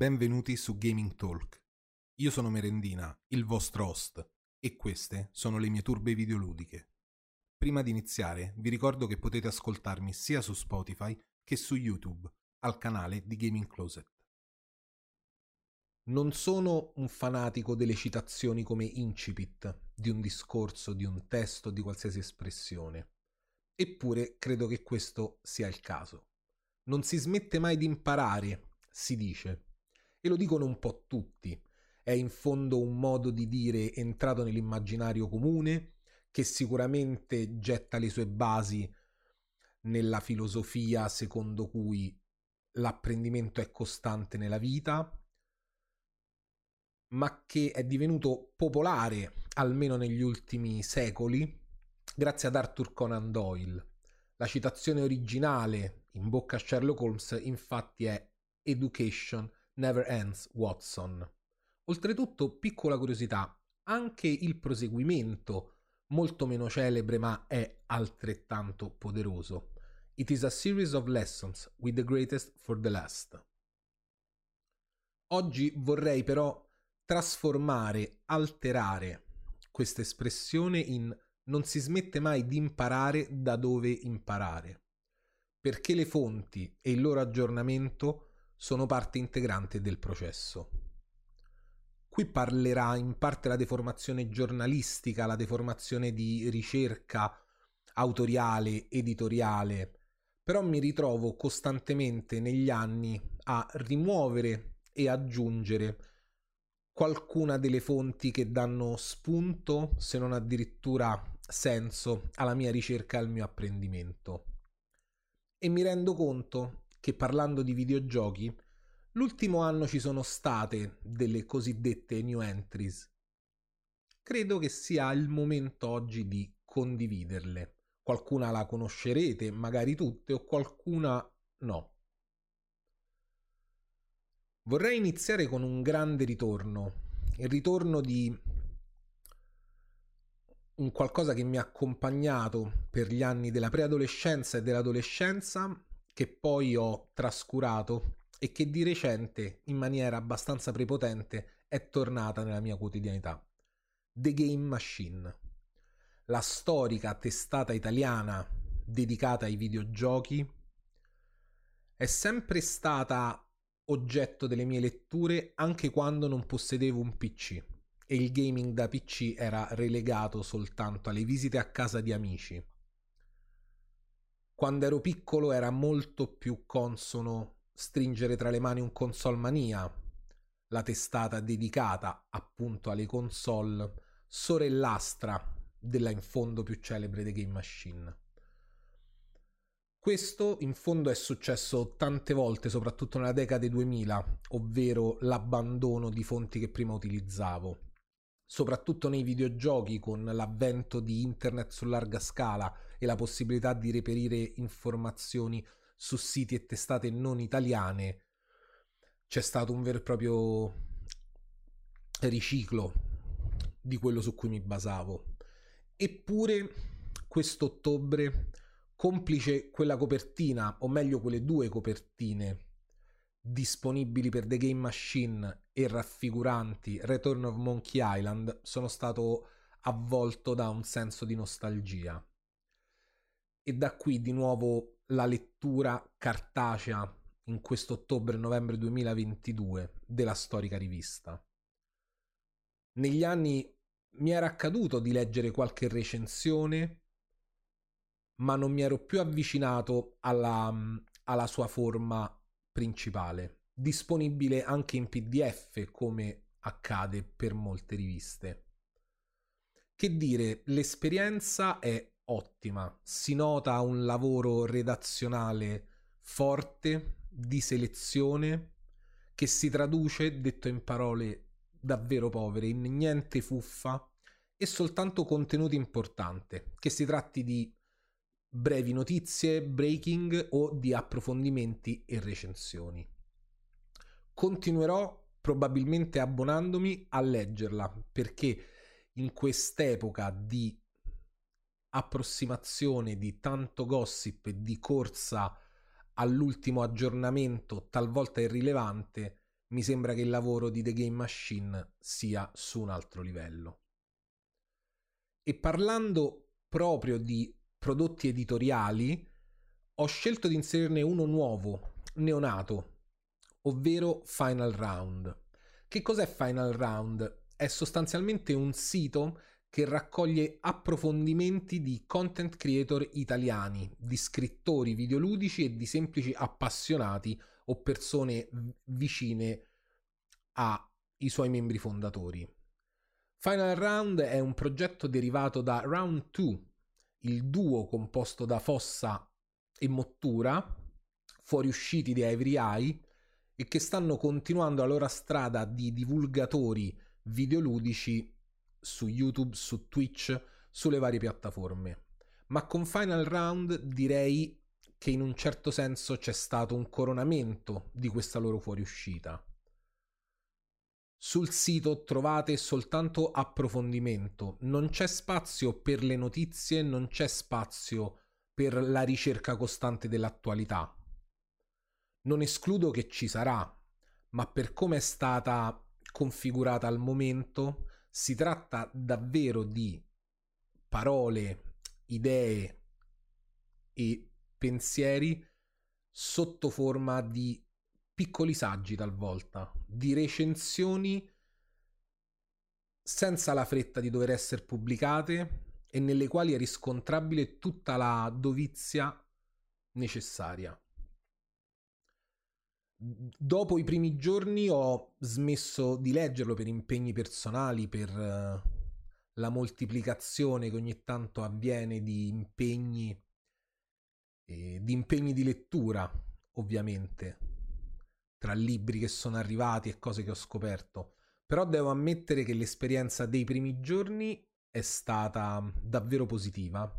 benvenuti su Gaming Talk. Io sono Merendina, il vostro host, e queste sono le mie turbe videoludiche. Prima di iniziare, vi ricordo che potete ascoltarmi sia su Spotify che su YouTube, al canale di Gaming Closet. Non sono un fanatico delle citazioni come incipit di un discorso, di un testo, di qualsiasi espressione. Eppure credo che questo sia il caso. Non si smette mai di imparare, si dice. E lo dicono un po' tutti. È in fondo un modo di dire entrato nell'immaginario comune, che sicuramente getta le sue basi nella filosofia secondo cui l'apprendimento è costante nella vita, ma che è divenuto popolare, almeno negli ultimi secoli, grazie ad Arthur Conan Doyle. La citazione originale in bocca a Sherlock Holmes infatti è Education never ends, Watson. Oltretutto, piccola curiosità, anche il proseguimento, molto meno celebre ma è altrettanto poderoso. It is a series of lessons with the greatest for the last. Oggi vorrei però trasformare, alterare questa espressione in non si smette mai di imparare da dove imparare, perché le fonti e il loro aggiornamento sono parte integrante del processo. Qui parlerà in parte la deformazione giornalistica, la deformazione di ricerca autoriale, editoriale, però mi ritrovo costantemente negli anni a rimuovere e aggiungere qualcuna delle fonti che danno spunto, se non addirittura senso, alla mia ricerca e al mio apprendimento. E mi rendo conto che parlando di videogiochi, l'ultimo anno ci sono state delle cosiddette new entries. Credo che sia il momento oggi di condividerle. Qualcuna la conoscerete, magari tutte, o qualcuna no. Vorrei iniziare con un grande ritorno, il ritorno di un qualcosa che mi ha accompagnato per gli anni della preadolescenza e dell'adolescenza, che poi ho trascurato e che di recente, in maniera abbastanza prepotente, è tornata nella mia quotidianità. The Game Machine, la storica testata italiana dedicata ai videogiochi, è sempre stata oggetto delle mie letture anche quando non possedevo un PC e il gaming da PC era relegato soltanto alle visite a casa di amici. Quando ero piccolo era molto più consono stringere tra le mani un console mania, la testata dedicata appunto alle console sorellastra della in fondo più celebre The Game Machine. Questo in fondo è successo tante volte, soprattutto nella decade 2000, ovvero l'abbandono di fonti che prima utilizzavo. Soprattutto nei videogiochi, con l'avvento di internet su larga scala e la possibilità di reperire informazioni su siti e testate non italiane, c'è stato un vero e proprio riciclo di quello su cui mi basavo. Eppure, quest'ottobre complice quella copertina, o meglio quelle due copertine disponibili per The Game Machine e raffiguranti Return of Monkey Island, sono stato avvolto da un senso di nostalgia. E da qui di nuovo la lettura cartacea in questo ottobre-novembre 2022 della storica rivista. Negli anni mi era accaduto di leggere qualche recensione ma non mi ero più avvicinato alla, alla sua forma principale, disponibile anche in PDF come accade per molte riviste. Che dire, l'esperienza è ottima, si nota un lavoro redazionale forte, di selezione, che si traduce, detto in parole davvero povere, in niente fuffa e soltanto contenuti importanti, che si tratti di brevi notizie, breaking o di approfondimenti e recensioni. Continuerò probabilmente abbonandomi a leggerla perché in quest'epoca di approssimazione di tanto gossip e di corsa all'ultimo aggiornamento talvolta irrilevante mi sembra che il lavoro di The Game Machine sia su un altro livello. E parlando proprio di prodotti editoriali, ho scelto di inserirne uno nuovo, neonato, ovvero Final Round. Che cos'è Final Round? È sostanzialmente un sito che raccoglie approfondimenti di content creator italiani, di scrittori videoludici e di semplici appassionati o persone vicine ai suoi membri fondatori. Final Round è un progetto derivato da Round 2, il duo composto da Fossa e Mottura, fuoriusciti di Ivory Eye, e che stanno continuando la loro strada di divulgatori videoludici su YouTube, su Twitch, sulle varie piattaforme. Ma con Final Round direi che in un certo senso c'è stato un coronamento di questa loro fuoriuscita. Sul sito trovate soltanto approfondimento, non c'è spazio per le notizie, non c'è spazio per la ricerca costante dell'attualità. Non escludo che ci sarà, ma per come è stata configurata al momento, si tratta davvero di parole, idee e pensieri sotto forma di piccoli saggi talvolta, di recensioni senza la fretta di dover essere pubblicate e nelle quali è riscontrabile tutta la dovizia necessaria. Dopo i primi giorni ho smesso di leggerlo per impegni personali, per la moltiplicazione che ogni tanto avviene di impegni, eh, di impegni di lettura, ovviamente, tra libri che sono arrivati e cose che ho scoperto. Però devo ammettere che l'esperienza dei primi giorni è stata davvero positiva.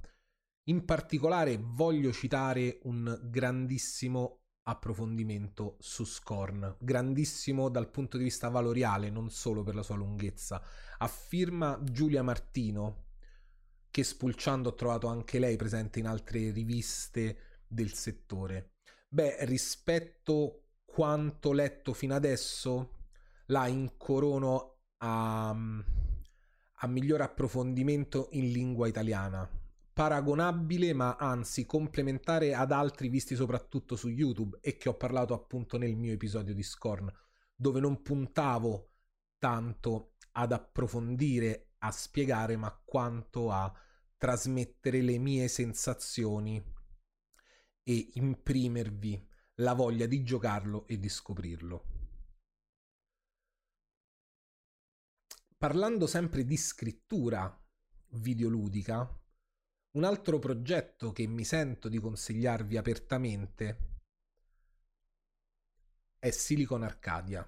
In particolare voglio citare un grandissimo approfondimento su Scorn, grandissimo dal punto di vista valoriale, non solo per la sua lunghezza. Affirma Giulia Martino, che spulciando ho trovato anche lei presente in altre riviste del settore. Beh, rispetto quanto letto fino adesso, la incorono a, a miglior approfondimento in lingua italiana. Paragonabile ma anzi complementare ad altri visti soprattutto su YouTube e che ho parlato appunto nel mio episodio di Scorn dove non puntavo tanto ad approfondire, a spiegare ma quanto a trasmettere le mie sensazioni e imprimervi la voglia di giocarlo e di scoprirlo. Parlando sempre di scrittura videoludica, un altro progetto che mi sento di consigliarvi apertamente è Silicon Arcadia.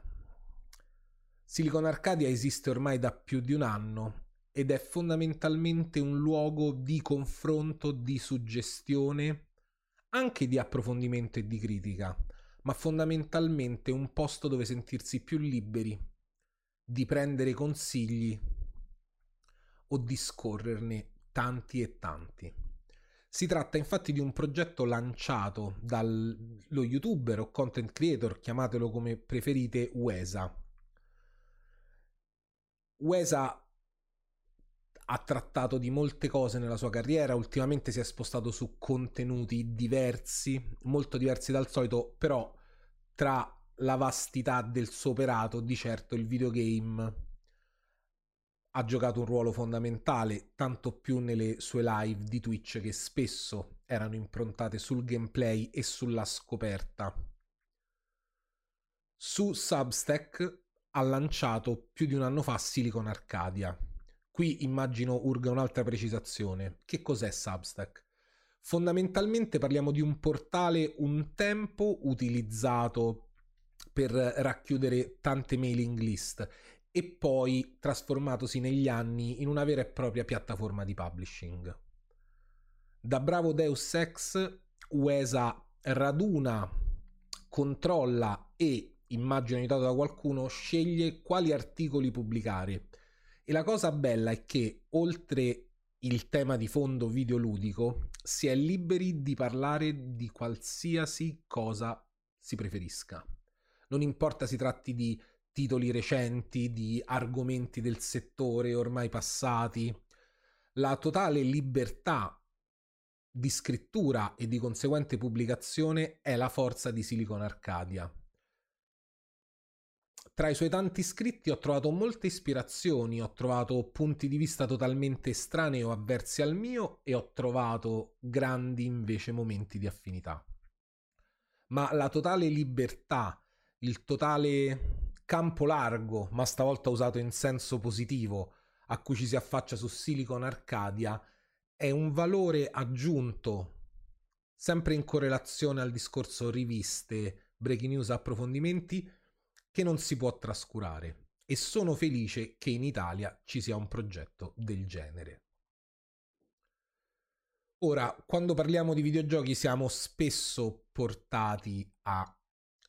Silicon Arcadia esiste ormai da più di un anno ed è fondamentalmente un luogo di confronto, di suggestione, anche di approfondimento e di critica, ma fondamentalmente un posto dove sentirsi più liberi di prendere consigli o di scorrerne tanti e tanti. Si tratta infatti di un progetto lanciato dallo youtuber o content creator, chiamatelo come preferite, Uesa. Uesa ha trattato di molte cose nella sua carriera, ultimamente si è spostato su contenuti diversi, molto diversi dal solito, però tra la vastità del suo operato, di certo il videogame ha giocato un ruolo fondamentale, tanto più nelle sue live di Twitch che spesso erano improntate sul gameplay e sulla scoperta. Su Substack ha lanciato più di un anno fa Silicon Arcadia. Qui immagino urga un'altra precisazione. Che cos'è Substack? Fondamentalmente parliamo di un portale un tempo utilizzato per racchiudere tante mailing list e poi trasformatosi negli anni in una vera e propria piattaforma di publishing. Da bravo Deus Ex, Uesa raduna, controlla e, immagino aiutato da qualcuno, sceglie quali articoli pubblicare. E la cosa bella è che, oltre il tema di fondo videoludico, si è liberi di parlare di qualsiasi cosa si preferisca Non importa si tratti di titoli recenti, di argomenti del settore ormai passati. La totale libertà di scrittura e di conseguente pubblicazione è la forza di Silicon Arcadia. Tra i suoi tanti scritti ho trovato molte ispirazioni, ho trovato punti di vista totalmente estranei o avversi al mio e ho trovato grandi invece momenti di affinità. Ma la totale libertà, il totale campo largo, ma stavolta usato in senso positivo, a cui ci si affaccia su Silicon Arcadia, è un valore aggiunto, sempre in correlazione al discorso riviste, breaking news, approfondimenti, che non si può trascurare e sono felice che in Italia ci sia un progetto del genere. Ora, quando parliamo di videogiochi siamo spesso portati a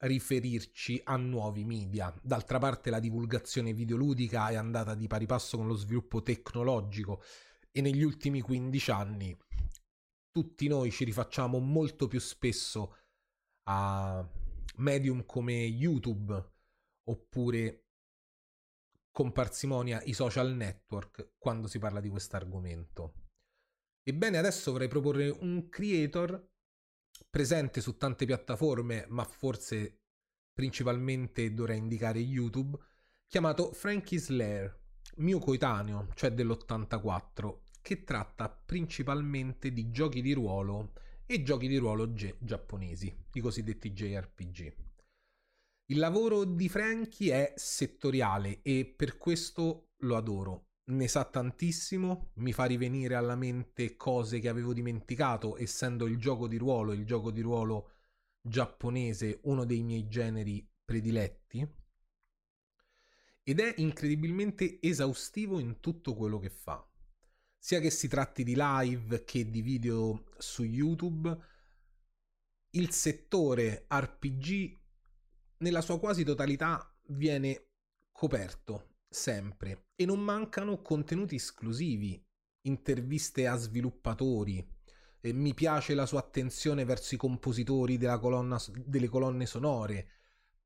riferirci a nuovi media. D'altra parte la divulgazione videoludica è andata di pari passo con lo sviluppo tecnologico e negli ultimi 15 anni tutti noi ci rifacciamo molto più spesso a medium come YouTube oppure con parsimonia i social network quando si parla di questo argomento. Ebbene, adesso vorrei proporre un creator presente su tante piattaforme, ma forse principalmente dovrei indicare YouTube, chiamato Frankie's Lair, mio coetaneo, cioè dell'84, che tratta principalmente di giochi di ruolo e giochi di ruolo G- giapponesi, i cosiddetti JRPG. Il lavoro di Frankie è settoriale e per questo lo adoro. Ne sa tantissimo, mi fa rivenire alla mente cose che avevo dimenticato, essendo il gioco di ruolo, il gioco di ruolo giapponese, uno dei miei generi prediletti. Ed è incredibilmente esaustivo in tutto quello che fa. Sia che si tratti di live che di video su YouTube, il settore RPG nella sua quasi totalità viene coperto sempre e non mancano contenuti esclusivi, interviste a sviluppatori. E mi piace la sua attenzione verso i compositori colonna, delle colonne sonore,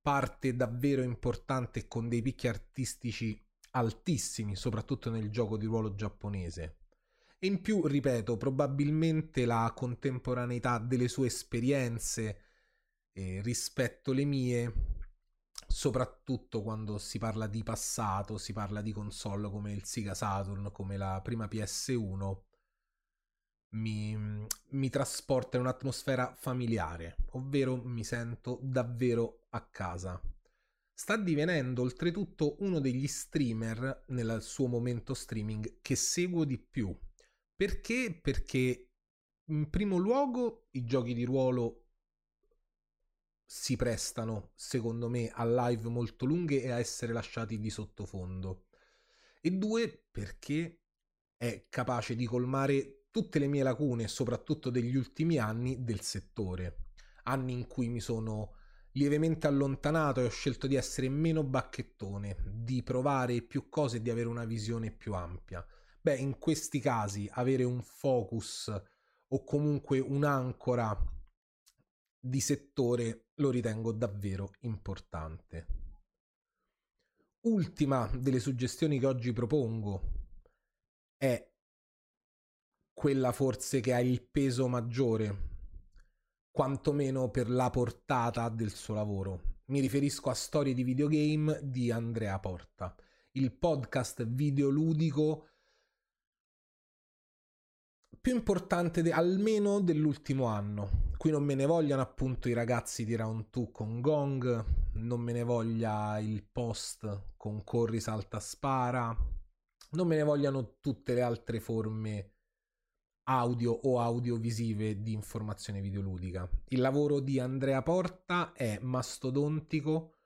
parte davvero importante con dei picchi artistici altissimi, soprattutto nel gioco di ruolo giapponese. E in più, ripeto, probabilmente la contemporaneità delle sue esperienze eh, rispetto le mie, soprattutto quando si parla di passato, si parla di console come il Sega Saturn, come la prima PS1, mi, mi trasporta in un'atmosfera familiare, ovvero mi sento davvero a casa. Sta divenendo oltretutto uno degli streamer nel suo momento streaming che seguo di più. Perché? Perché in primo luogo i giochi di ruolo si prestano, secondo me, a live molto lunghe e a essere lasciati di sottofondo. E due, perché è capace di colmare tutte le mie lacune, soprattutto degli ultimi anni, del settore. Anni in cui mi sono lievemente allontanato e ho scelto di essere meno bacchettone, di provare più cose e di avere una visione più ampia. Beh, in questi casi avere un focus o comunque un'ancora di settore lo ritengo davvero importante. Ultima delle suggestioni che oggi propongo è quella forse che ha il peso maggiore, quantomeno per la portata del suo lavoro. Mi riferisco a Storie di videogame di Andrea Porta, il podcast videoludico più importante de- almeno dell'ultimo anno. Qui non me ne vogliano appunto i ragazzi di Round 2 con Gong, non me ne voglia il post con Corri Salta Spara, non me ne vogliano tutte le altre forme audio o audiovisive di informazione videoludica. Il lavoro di Andrea Porta è mastodontico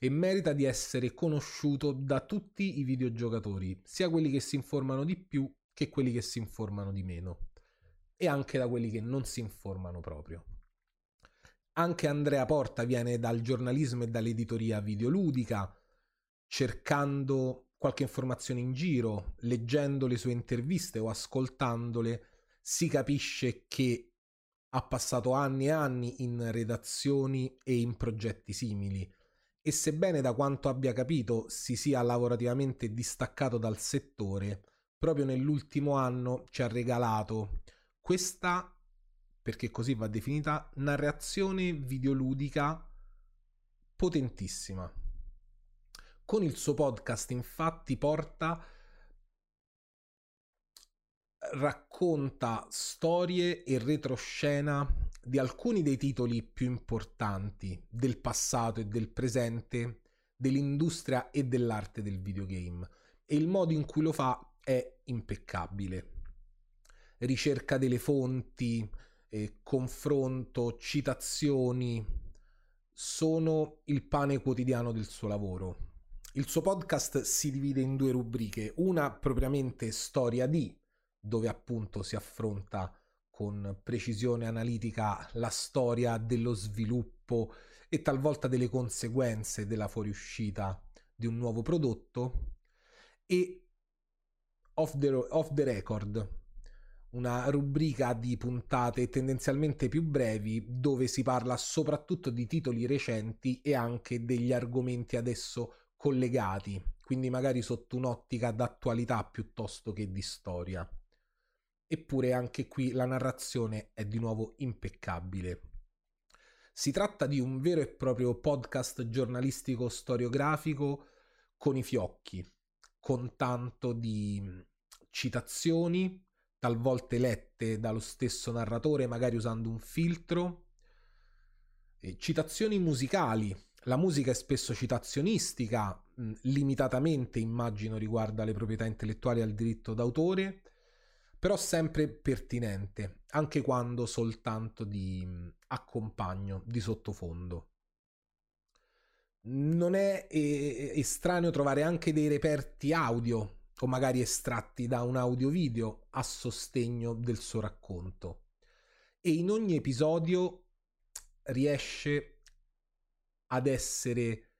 e merita di essere conosciuto da tutti i videogiocatori, sia quelli che si informano di più che quelli che si informano di meno e anche da quelli che non si informano proprio. Anche Andrea Porta viene dal giornalismo e dall'editoria videoludica, cercando qualche informazione in giro, leggendo le sue interviste o ascoltandole, si capisce che ha passato anni e anni in redazioni e in progetti simili e sebbene da quanto abbia capito si sia lavorativamente distaccato dal settore, proprio nell'ultimo anno ci ha regalato questa, perché così va definita, narrazione videoludica potentissima. Con il suo podcast infatti porta racconta storie e retroscena di alcuni dei titoli più importanti del passato e del presente dell'industria e dell'arte del videogame e il modo in cui lo fa è impeccabile. Ricerca delle fonti, eh, confronto, citazioni sono il pane quotidiano del suo lavoro. Il suo podcast si divide in due rubriche, una propriamente storia di, dove appunto si affronta con precisione analitica la storia dello sviluppo e talvolta delle conseguenze della fuoriuscita di un nuovo prodotto e off the, off the record. Una rubrica di puntate tendenzialmente più brevi dove si parla soprattutto di titoli recenti e anche degli argomenti adesso collegati, quindi magari sotto un'ottica d'attualità piuttosto che di storia. Eppure anche qui la narrazione è di nuovo impeccabile. Si tratta di un vero e proprio podcast giornalistico storiografico con i fiocchi, con tanto di mm, citazioni, talvolta lette dallo stesso narratore, magari usando un filtro, citazioni musicali. La musica è spesso citazionistica, mm, limitatamente immagino riguarda le proprietà intellettuali al diritto d'autore, però sempre pertinente, anche quando soltanto di mm, accompagno, di sottofondo. Non è estraneo trovare anche dei reperti audio o magari estratti da un audio video a sostegno del suo racconto. E in ogni episodio riesce ad essere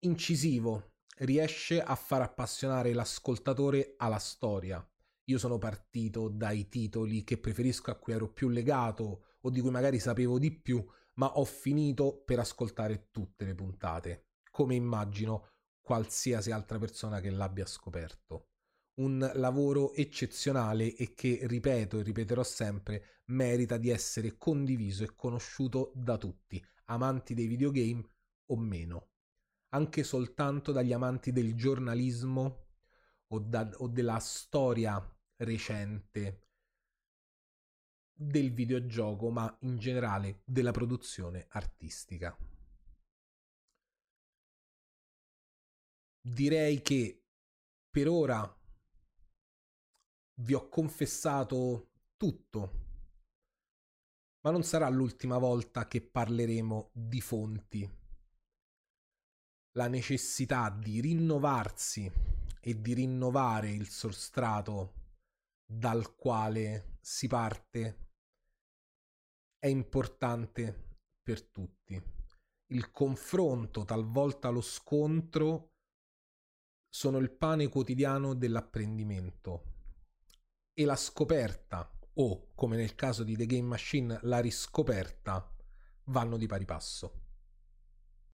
incisivo, riesce a far appassionare l'ascoltatore alla storia io sono partito dai titoli che preferisco a cui ero più legato o di cui magari sapevo di più, ma ho finito per ascoltare tutte le puntate, come immagino qualsiasi altra persona che l'abbia scoperto. Un lavoro eccezionale e che, ripeto e ripeterò sempre, merita di essere condiviso e conosciuto da tutti, amanti dei videogame o meno. Anche soltanto dagli amanti del giornalismo o, da, o della storia recente del videogioco, ma in generale della produzione artistica. Direi che per ora vi ho confessato tutto, ma non sarà l'ultima volta che parleremo di fonti. La necessità di rinnovarsi e di rinnovare il sostrato dal quale si parte è importante per tutti. Il confronto, talvolta lo scontro, sono il pane quotidiano dell'apprendimento e la scoperta o, come nel caso di The Game Machine, la riscoperta vanno di pari passo.